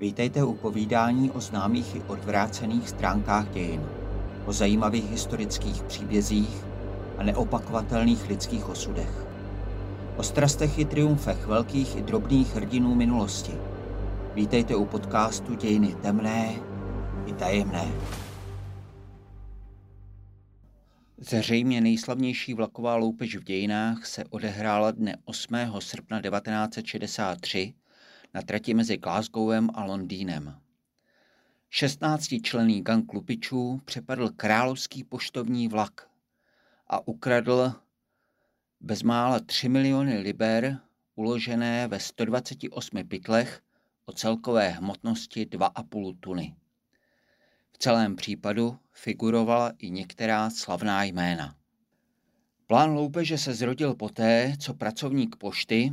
Vítejte u povídání o známých i odvrácených stránkách dějin, o zajímavých historických příbězích a neopakovatelných lidských osudech. O strastech i triumfech velkých i drobných hrdinů minulosti. Vítejte u podcastu Dějiny temné i tajemné. Zřejmě nejslavnější vlaková loupež v dějinách se odehrála dne 8. srpna 1963 na trati mezi Glasgowem a Londýnem. 16-členný gang klupičů přepadl královský poštovní vlak a ukradl bezmála 3 miliony liber uložené ve 128 pytlech o celkové hmotnosti 2,5 tuny. V celém případu figurovala i některá slavná jména. Plán loupeže se zrodil poté, co pracovník pošty,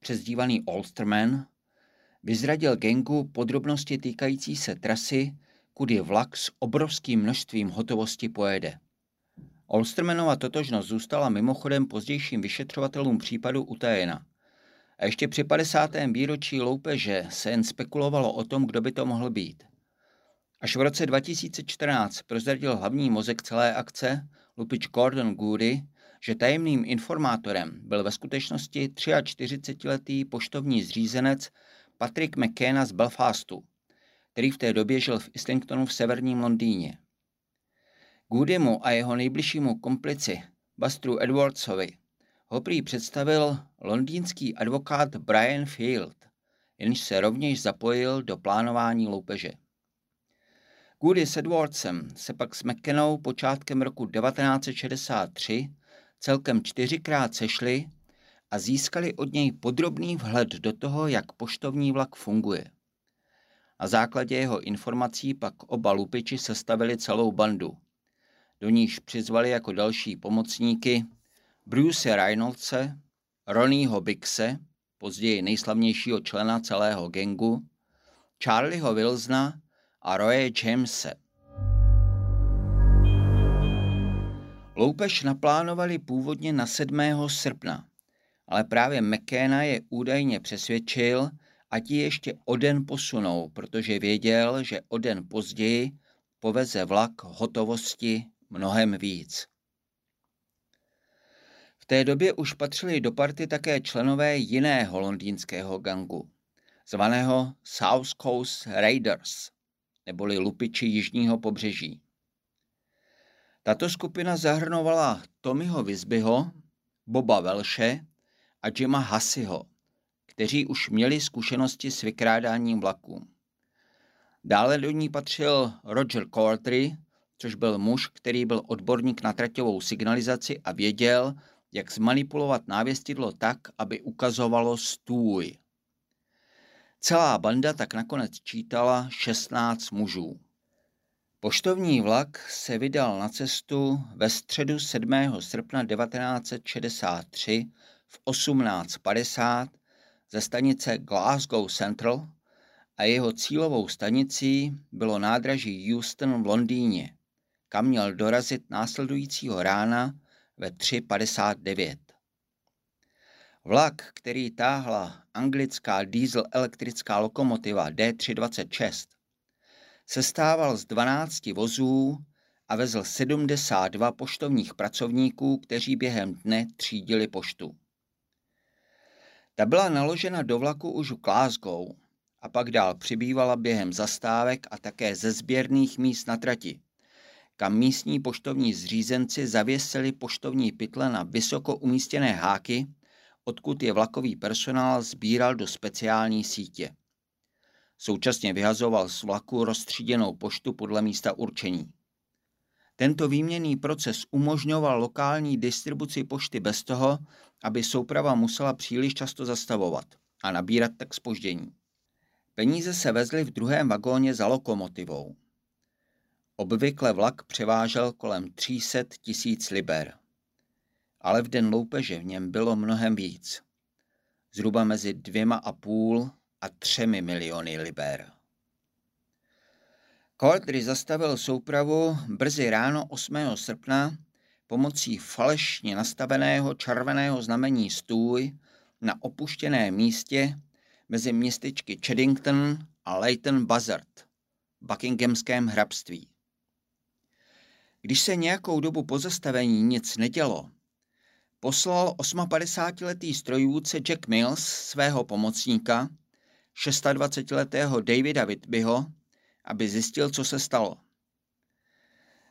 přezdívaný Olsterman, vyzradil gengu podrobnosti týkající se trasy, kudy vlak s obrovským množstvím hotovosti pojede. Olstermanova totožnost zůstala mimochodem pozdějším vyšetřovatelům případu utajena. A ještě při 50. výročí loupeže se jen spekulovalo o tom, kdo by to mohl být. Až v roce 2014 prozradil hlavní mozek celé akce, lupič Gordon Goody, že tajemným informátorem byl ve skutečnosti 43-letý poštovní zřízenec Patrick McKenna z Belfastu, který v té době žil v Islingtonu v severním Londýně. Goodymu a jeho nejbližšímu komplici Bastru Edwardsovi ho prý představil londýnský advokát Brian Field, jenž se rovněž zapojil do plánování loupeže. Goody s Edwardsem se pak s McKennou počátkem roku 1963 celkem čtyřikrát sešli a získali od něj podrobný vhled do toho, jak poštovní vlak funguje. Na základě jeho informací pak oba lupiči sestavili celou bandu. Do níž přizvali jako další pomocníky Bruce Reynoldse, Ronnieho Bixe, později nejslavnějšího člena celého gengu, Charlieho Wilsona a Roye Jamese. Loupež naplánovali původně na 7. srpna, ale právě McKenna je údajně přesvědčil, ať ji ještě o den posunou, protože věděl, že o den později poveze vlak hotovosti mnohem víc. V té době už patřili do party také členové jiného londýnského gangu, zvaného South Coast Raiders, neboli lupiči jižního pobřeží. Tato skupina zahrnovala Tommyho Vizbyho, Boba Velše a Jima Hasiho, kteří už měli zkušenosti s vykrádáním vlaků. Dále do ní patřil Roger Courtry, což byl muž, který byl odborník na traťovou signalizaci a věděl, jak zmanipulovat návěstidlo tak, aby ukazovalo stůj. Celá banda tak nakonec čítala 16 mužů. Poštovní vlak se vydal na cestu ve středu 7. srpna 1963 v 18.50 ze stanice Glasgow Central a jeho cílovou stanicí bylo nádraží Euston v Londýně, kam měl dorazit následujícího rána ve 3.59. Vlak, který táhla anglická diesel elektrická lokomotiva D326, sestával z 12 vozů a vezl 72 poštovních pracovníků, kteří během dne třídili poštu. Ta byla naložena do vlaku už v Glasgow a pak dál přibývala během zastávek a také ze sběrných míst na trati, kam místní poštovní zřízenci zavěsili poštovní pytle na vysoko umístěné háky, odkud je vlakový personál sbíral do speciální sítě. Současně vyhazoval z vlaku rozstříděnou poštu podle místa určení. Tento výměný proces umožňoval lokální distribuci pošty bez toho, aby souprava musela příliš často zastavovat a nabírat tak spoždění. Peníze se vezly v druhém vagóně za lokomotivou. Obvykle vlak převážel kolem 300 tisíc liber. Ale v den loupeže v něm bylo mnohem víc. Zhruba mezi dvěma a půl a třemi miliony liber. Cordry zastavil soupravu brzy ráno 8. srpna pomocí falešně nastaveného červeného znamení stůj na opuštěné místě mezi městečky Cheddington a Leighton Buzzard v Buckinghamském hrabství. Když se nějakou dobu po zastavení nic nedělo, poslal 58-letý strojvůdce Jack Mills svého pomocníka, 26-letého Davida Whitbyho, aby zjistil, co se stalo.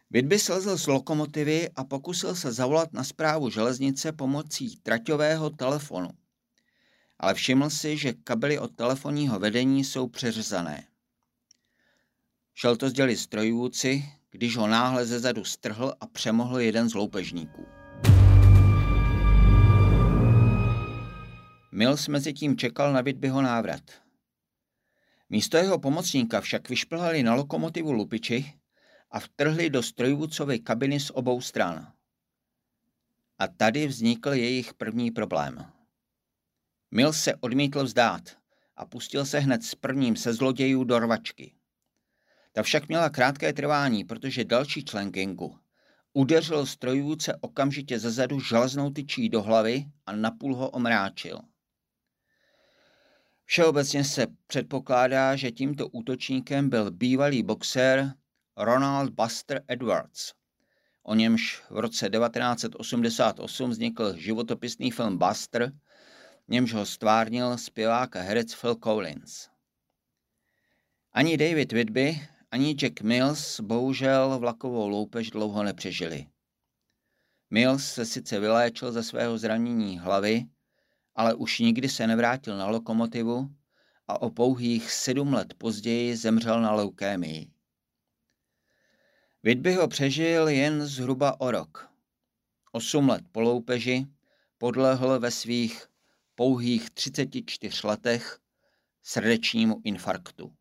Whitby slezl z lokomotivy a pokusil se zavolat na zprávu železnice pomocí traťového telefonu. Ale všiml si, že kabely od telefonního vedení jsou přeřezané. Šel to sdělit strojvůdci, když ho náhle zezadu strhl a přemohl jeden z loupežníků. Mills mezi tím čekal na Whitbyho návrat. Místo jeho pomocníka však vyšplhali na lokomotivu lupiči a vtrhli do strojvůdcovy kabiny z obou stran. A tady vznikl jejich první problém. Mil se odmítl vzdát a pustil se hned s prvním se zlodějů do rvačky. Ta však měla krátké trvání, protože další člen gengu udeřil strojvůdce okamžitě zezadu železnou tyčí do hlavy a napůl ho omráčil. Všeobecně se předpokládá, že tímto útočníkem byl bývalý boxer Ronald Buster Edwards. O němž v roce 1988 vznikl životopisný film Buster, němž ho stvárnil zpěvák a herec Phil Collins. Ani David Whitby, ani Jack Mills bohužel vlakovou loupež dlouho nepřežili. Mills se sice vyléčil ze svého zranění hlavy, ale už nikdy se nevrátil na lokomotivu a o pouhých sedm let později zemřel na leukémii. Whitby ho přežil jen zhruba o rok. Osm let po loupeži podlehl ve svých pouhých 34 letech srdečnímu infarktu.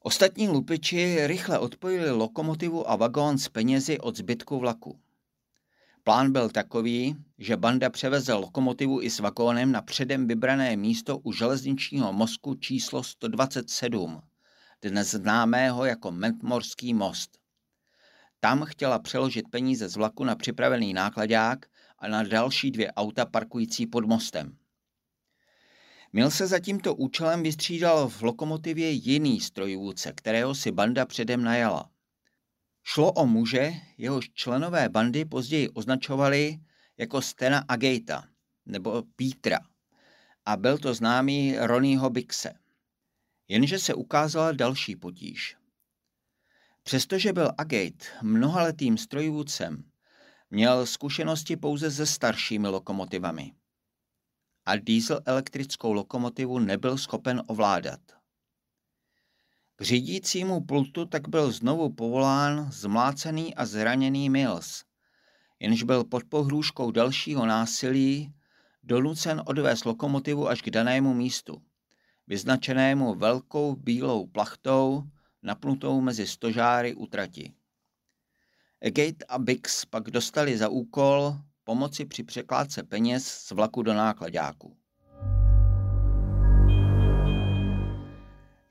Ostatní lupiči rychle odpojili lokomotivu a vagón s penězi od zbytku vlaku. Plán byl takový, že banda převeze lokomotivu i s vagónem na předem vybrané místo u železničního mozku číslo 127, dnes známého jako Mentmorský most. Tam chtěla přeložit peníze z vlaku na připravený nákladák a na další dvě auta parkující pod mostem. Mil se za tímto účelem vystřídal v lokomotivě jiný strojvůdce, kterého si banda předem najala. Šlo o muže, jehož členové bandy později označovali jako Stena Agata nebo Petra a byl to známý Ronnieho Bixe. Jenže se ukázala další potíž. Přestože byl Agate mnohaletým strojvůdcem, měl zkušenosti pouze se staršími lokomotivami a diesel elektrickou lokomotivu nebyl schopen ovládat. K řídícímu pultu tak byl znovu povolán zmlácený a zraněný Mills, jenž byl pod pohrůžkou dalšího násilí donucen odvést lokomotivu až k danému místu, vyznačenému velkou bílou plachtou, napnutou mezi stožáry u trati. A Bix pak dostali za úkol pomoci při překládce peněz z vlaku do nákladáku.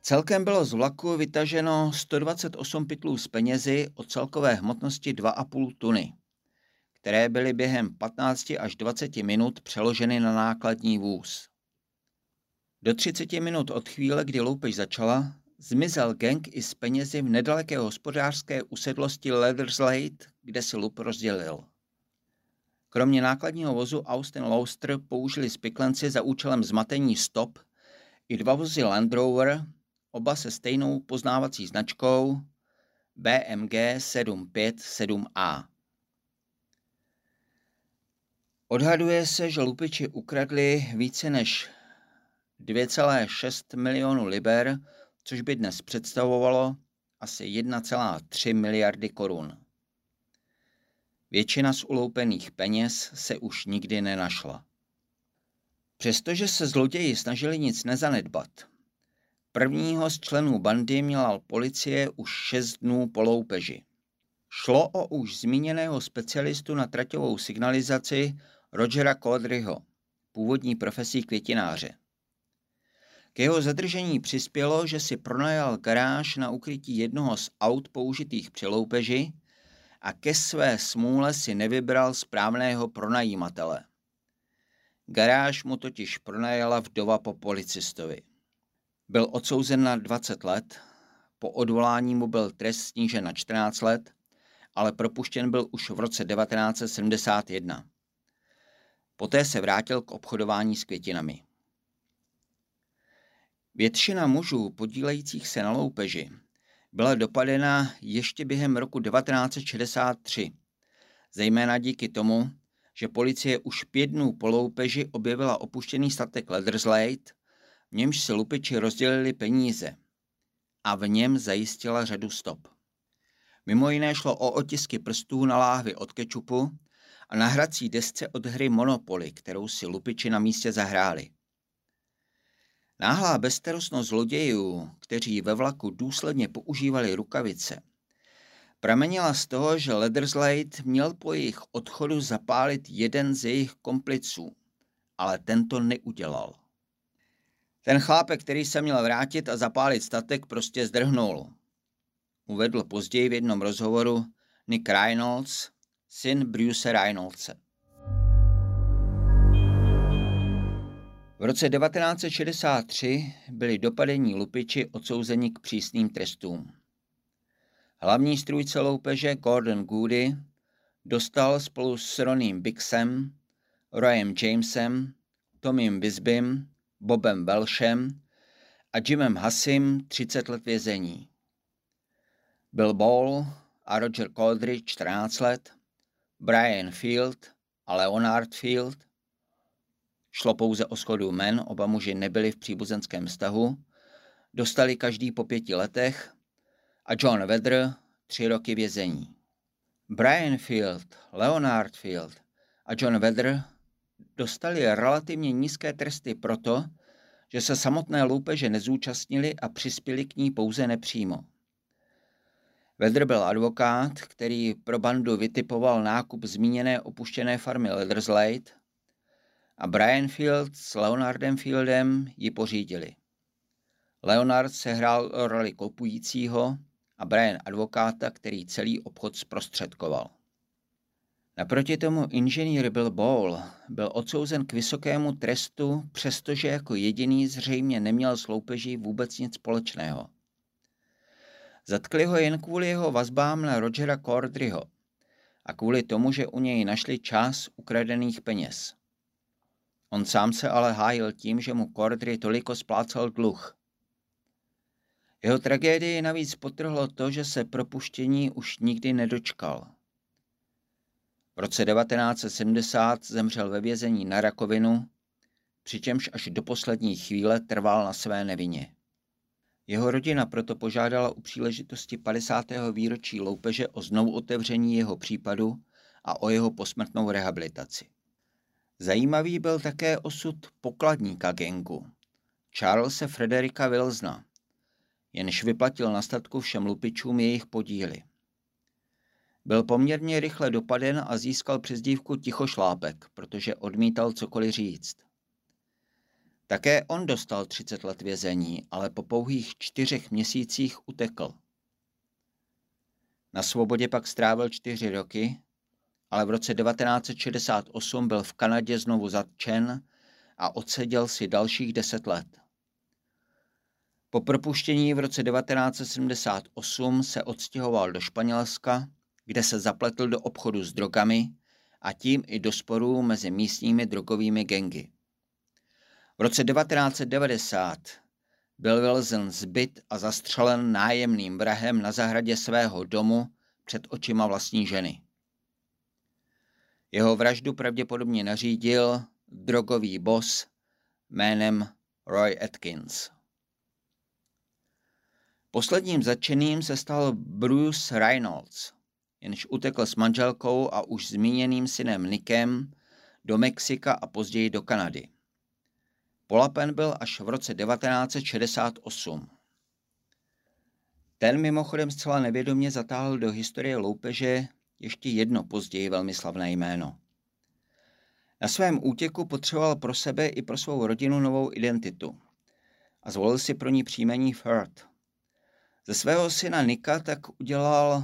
Celkem bylo z vlaku vytaženo 128 pytlů z penězi o celkové hmotnosti 2,5 tuny, které byly během 15 až 20 minut přeloženy na nákladní vůz. Do 30 minut od chvíle, kdy loupež začala, zmizel gang i s penězi v nedaleké hospodářské usedlosti Leatherslade, kde si lup rozdělil. Kromě nákladního vozu Austin Louster použili spiklenci za účelem zmatení stop i dva vozy Land Rover, oba se stejnou poznávací značkou BMG 757A. Odhaduje se, že lupiči ukradli více než 2,6 milionu liber, což by dnes představovalo asi 1,3 miliardy korun. Většina z uloupených peněz se už nikdy nenašla. Přestože se zloději snažili nic nezanedbat, prvního z členů bandy měla policie už šest dnů po loupeži. Šlo o už zmíněného specialistu na traťovou signalizaci Rogera Kodryho, původní profesí květináře. K jeho zadržení přispělo, že si pronajal garáž na ukrytí jednoho z aut použitých při loupeži a ke své smůle si nevybral správného pronajímatele. Garáž mu totiž pronajala vdova po policistovi. Byl odsouzen na 20 let, po odvolání mu byl trest snížen na 14 let, ale propuštěn byl už v roce 1971. Poté se vrátil k obchodování s květinami. Většina mužů podílejících se na loupeži byla dopadena ještě během roku 1963, zejména díky tomu, že policie už pět dnů po loupeži objevila opuštěný statek Leatherslade, němž si lupiči rozdělili peníze a v něm zajistila řadu stop. Mimo jiné šlo o otisky prstů na láhvi od kečupu a na hrací desce od hry Monopoly, kterou si lupiči na místě zahráli. Náhlá bezstarostnost zlodějů, kteří ve vlaku důsledně používali rukavice, pramenila z toho, že Leatherslade měl po jejich odchodu zapálit jeden z jejich kompliců, ale tento neudělal. Ten chlápek, který se měl vrátit a zapálit statek, prostě zdrhnul. Uvedl později v jednom rozhovoru Nick Reynolds, syn Bruce Reynoldse. V roce 1963 byli dopadení lupiči odsouzeni k přísným trestům. Hlavní strůjce loupeže Gordon Goody dostal spolu s Ronym Bixem, Royem Jamesem, Tomem Bisbym, Bobem Welshem a Jimem Hassim 30 let vězení. Bill Ball a Roger Coldridge 14 let, Brian Field a Leonard Field Šlo pouze o schodu men, oba muži nebyli v příbuzenském vztahu, dostali každý po pěti letech a John Vedder tři roky vězení. Brian Field, Leonard Field a John Vedder dostali relativně nízké tresty proto, že se samotné loupeže nezúčastnili a přispěli k ní pouze nepřímo. Vedr byl advokát, který pro bandu vytipoval nákup zmíněné opuštěné farmy Leatherslade a Brian Field s Leonardem Fieldem ji pořídili. Leonard sehrál roli kopujícího a Brian advokáta, který celý obchod zprostředkoval. Naproti tomu inženýr Bill Ball byl odsouzen k vysokému trestu, přestože jako jediný zřejmě neměl s loupeží vůbec nic společného. Zatkli ho jen kvůli jeho vazbám na Rogera Cordryho a kvůli tomu, že u něj našli čas ukradených peněz. On sám se ale hájil tím, že mu Cordry toliko splácel dluh. Jeho tragédii navíc potrhlo to, že se propuštění už nikdy nedočkal. V roce 1970 zemřel ve vězení na rakovinu, přičemž až do poslední chvíle trval na své nevině. Jeho rodina proto požádala u příležitosti 50. výročí loupeže o znovu otevření jeho případu a o jeho posmrtnou rehabilitaci. Zajímavý byl také osud pokladníka gengu, Charlesa Frederika Wilsona, jenž vyplatil na statku všem lupičům jejich podíly. Byl poměrně rychle dopaden a získal přezdívku Tichošlápek, protože odmítal cokoliv říct. Také on dostal 30 let vězení, ale po pouhých čtyřech měsících utekl. Na svobodě pak strávil čtyři roky ale v roce 1968 byl v Kanadě znovu zatčen a odseděl si dalších deset let. Po propuštění v roce 1978 se odstěhoval do Španělska, kde se zapletl do obchodu s drogami a tím i do sporů mezi místními drogovými gengy. V roce 1990 byl Wilson zbyt a zastřelen nájemným vrahem na zahradě svého domu před očima vlastní ženy. Jeho vraždu pravděpodobně nařídil drogový boss jménem Roy Atkins. Posledním začeným se stal Bruce Reynolds, jenž utekl s manželkou a už zmíněným synem Nickem do Mexika a později do Kanady. Polapen byl až v roce 1968. Ten mimochodem zcela nevědomě zatáhl do historie loupeže ještě jedno později velmi slavné jméno. Na svém útěku potřeboval pro sebe i pro svou rodinu novou identitu a zvolil si pro ní příjmení Firth. Ze svého syna Nika tak udělal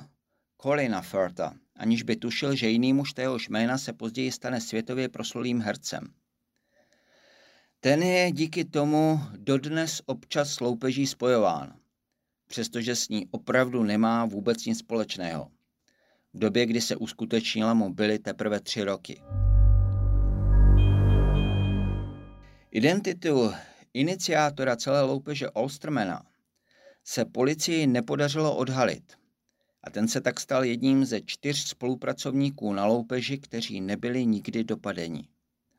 Colina Firtha, aniž by tušil, že jiný muž téhož jména se později stane světově proslulým hercem. Ten je díky tomu dodnes občas s loupeží spojován, přestože s ní opravdu nemá vůbec nic společného. V době, kdy se uskutečnila, mu byly teprve tři roky. Identitu iniciátora celé loupeže Olstermana se policii nepodařilo odhalit a ten se tak stal jedním ze čtyř spolupracovníků na loupeži, kteří nebyli nikdy dopadeni.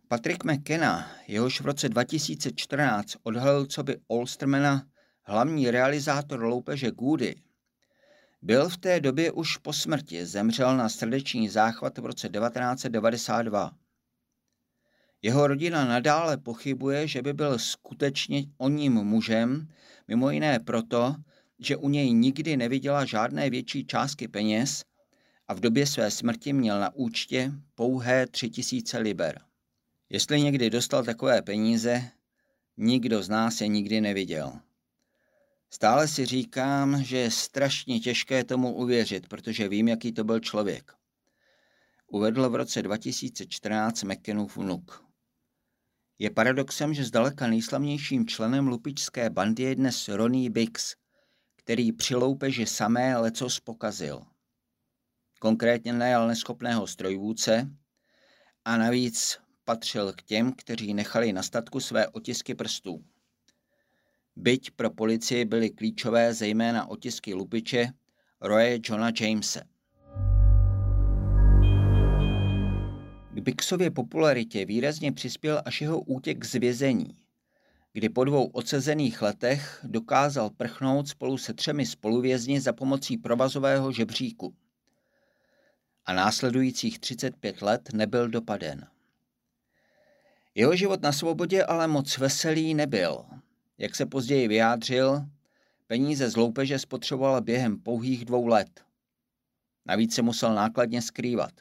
Patrick McKenna, jehož v roce 2014 odhalil co by Olstermana hlavní realizátor loupeže Goody, byl v té době už po smrti, zemřel na srdeční záchvat v roce 1992. Jeho rodina nadále pochybuje, že by byl skutečně o ním mužem, mimo jiné proto, že u něj nikdy neviděla žádné větší částky peněz a v době své smrti měl na účtě pouhé tři tisíce liber. Jestli někdy dostal takové peníze, nikdo z nás je nikdy neviděl. Stále si říkám, že je strašně těžké tomu uvěřit, protože vím, jaký to byl člověk. Uvedl v roce 2014 McKennův vnuk. Je paradoxem, že zdaleka nejslavnějším členem lupičské bandy je dnes Ronnie Biggs, který při loupeži samé lecos pokazil. Konkrétně najal neschopného strojvůdce a navíc patřil k těm, kteří nechali na statku své otisky prstů. Byť pro policii byly klíčové zejména otisky lupiče Roye Johna Jamese. K Bixově popularitě výrazně přispěl až jeho útěk z vězení, kdy po dvou odsezených letech dokázal prchnout spolu se třemi spoluvězni za pomocí provazového žebříku. A následujících 35 let nebyl dopaden. Jeho život na svobodě ale moc veselý nebyl. Jak se později vyjádřil, peníze z loupeže spotřeboval během pouhých dvou let. Navíc se musel nákladně skrývat.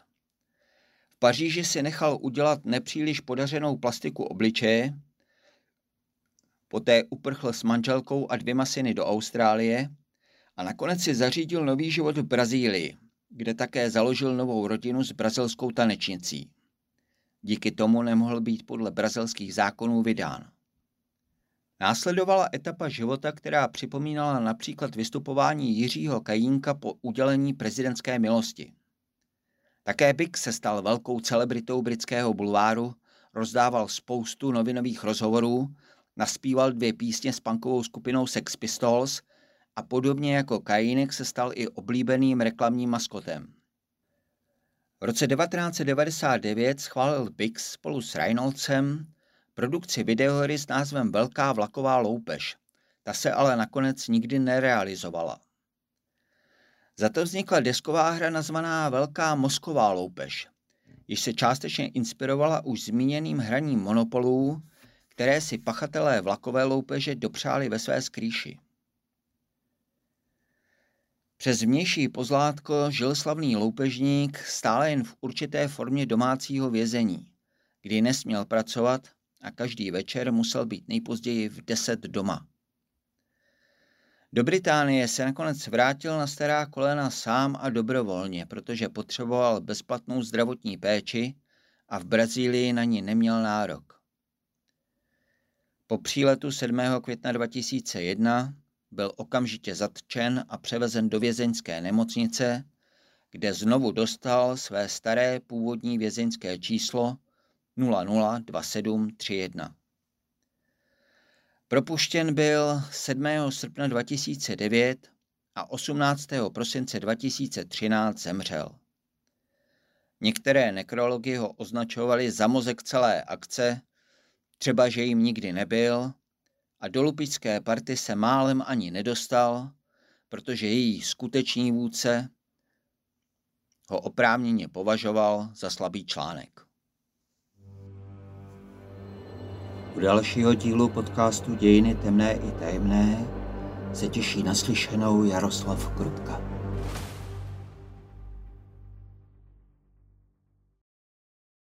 V Paříži si nechal udělat nepříliš podařenou plastiku obličeje, poté uprchl s manželkou a dvěma syny do Austrálie a nakonec si zařídil nový život v Brazílii, kde také založil novou rodinu s brazilskou tanečnicí. Díky tomu nemohl být podle brazilských zákonů vydán. Následovala etapa života, která připomínala například vystupování Jiřího Kajínka po udělení prezidentské milosti. Také Big se stal velkou celebritou britského bulváru, rozdával spoustu novinových rozhovorů, naspíval dvě písně s punkovou skupinou Sex Pistols a podobně jako Kajínek se stal i oblíbeným reklamním maskotem. V roce 1999 schválil Bix spolu s Reynoldsem produkci videohry s názvem Velká vlaková loupež. Ta se ale nakonec nikdy nerealizovala. Za to vznikla desková hra nazvaná Velká mozková loupež, již se částečně inspirovala už zmíněným hraním monopolů, které si pachatelé vlakové loupeže dopřáli ve své skrýši. Přes vnější pozlátko žil slavný loupežník stále jen v určité formě domácího vězení, kdy nesměl pracovat a každý večer musel být nejpozději v deset doma. Do Británie se nakonec vrátil na stará kolena sám a dobrovolně, protože potřeboval bezplatnou zdravotní péči a v Brazílii na ní neměl nárok. Po příletu 7. května 2001 byl okamžitě zatčen a převezen do vězeňské nemocnice, kde znovu dostal své staré původní vězeňské číslo 002731. Propuštěn byl 7. srpna 2009 a 18. prosince 2013 zemřel. Některé nekrology ho označovaly za mozek celé akce, třeba že jim nikdy nebyl, a do lupičské party se málem ani nedostal, protože její skutečný vůdce ho oprávněně považoval za slabý článek. U dalšího dílu podcastu Dějiny temné i tajemné se těší naslyšenou Jaroslav Krupka.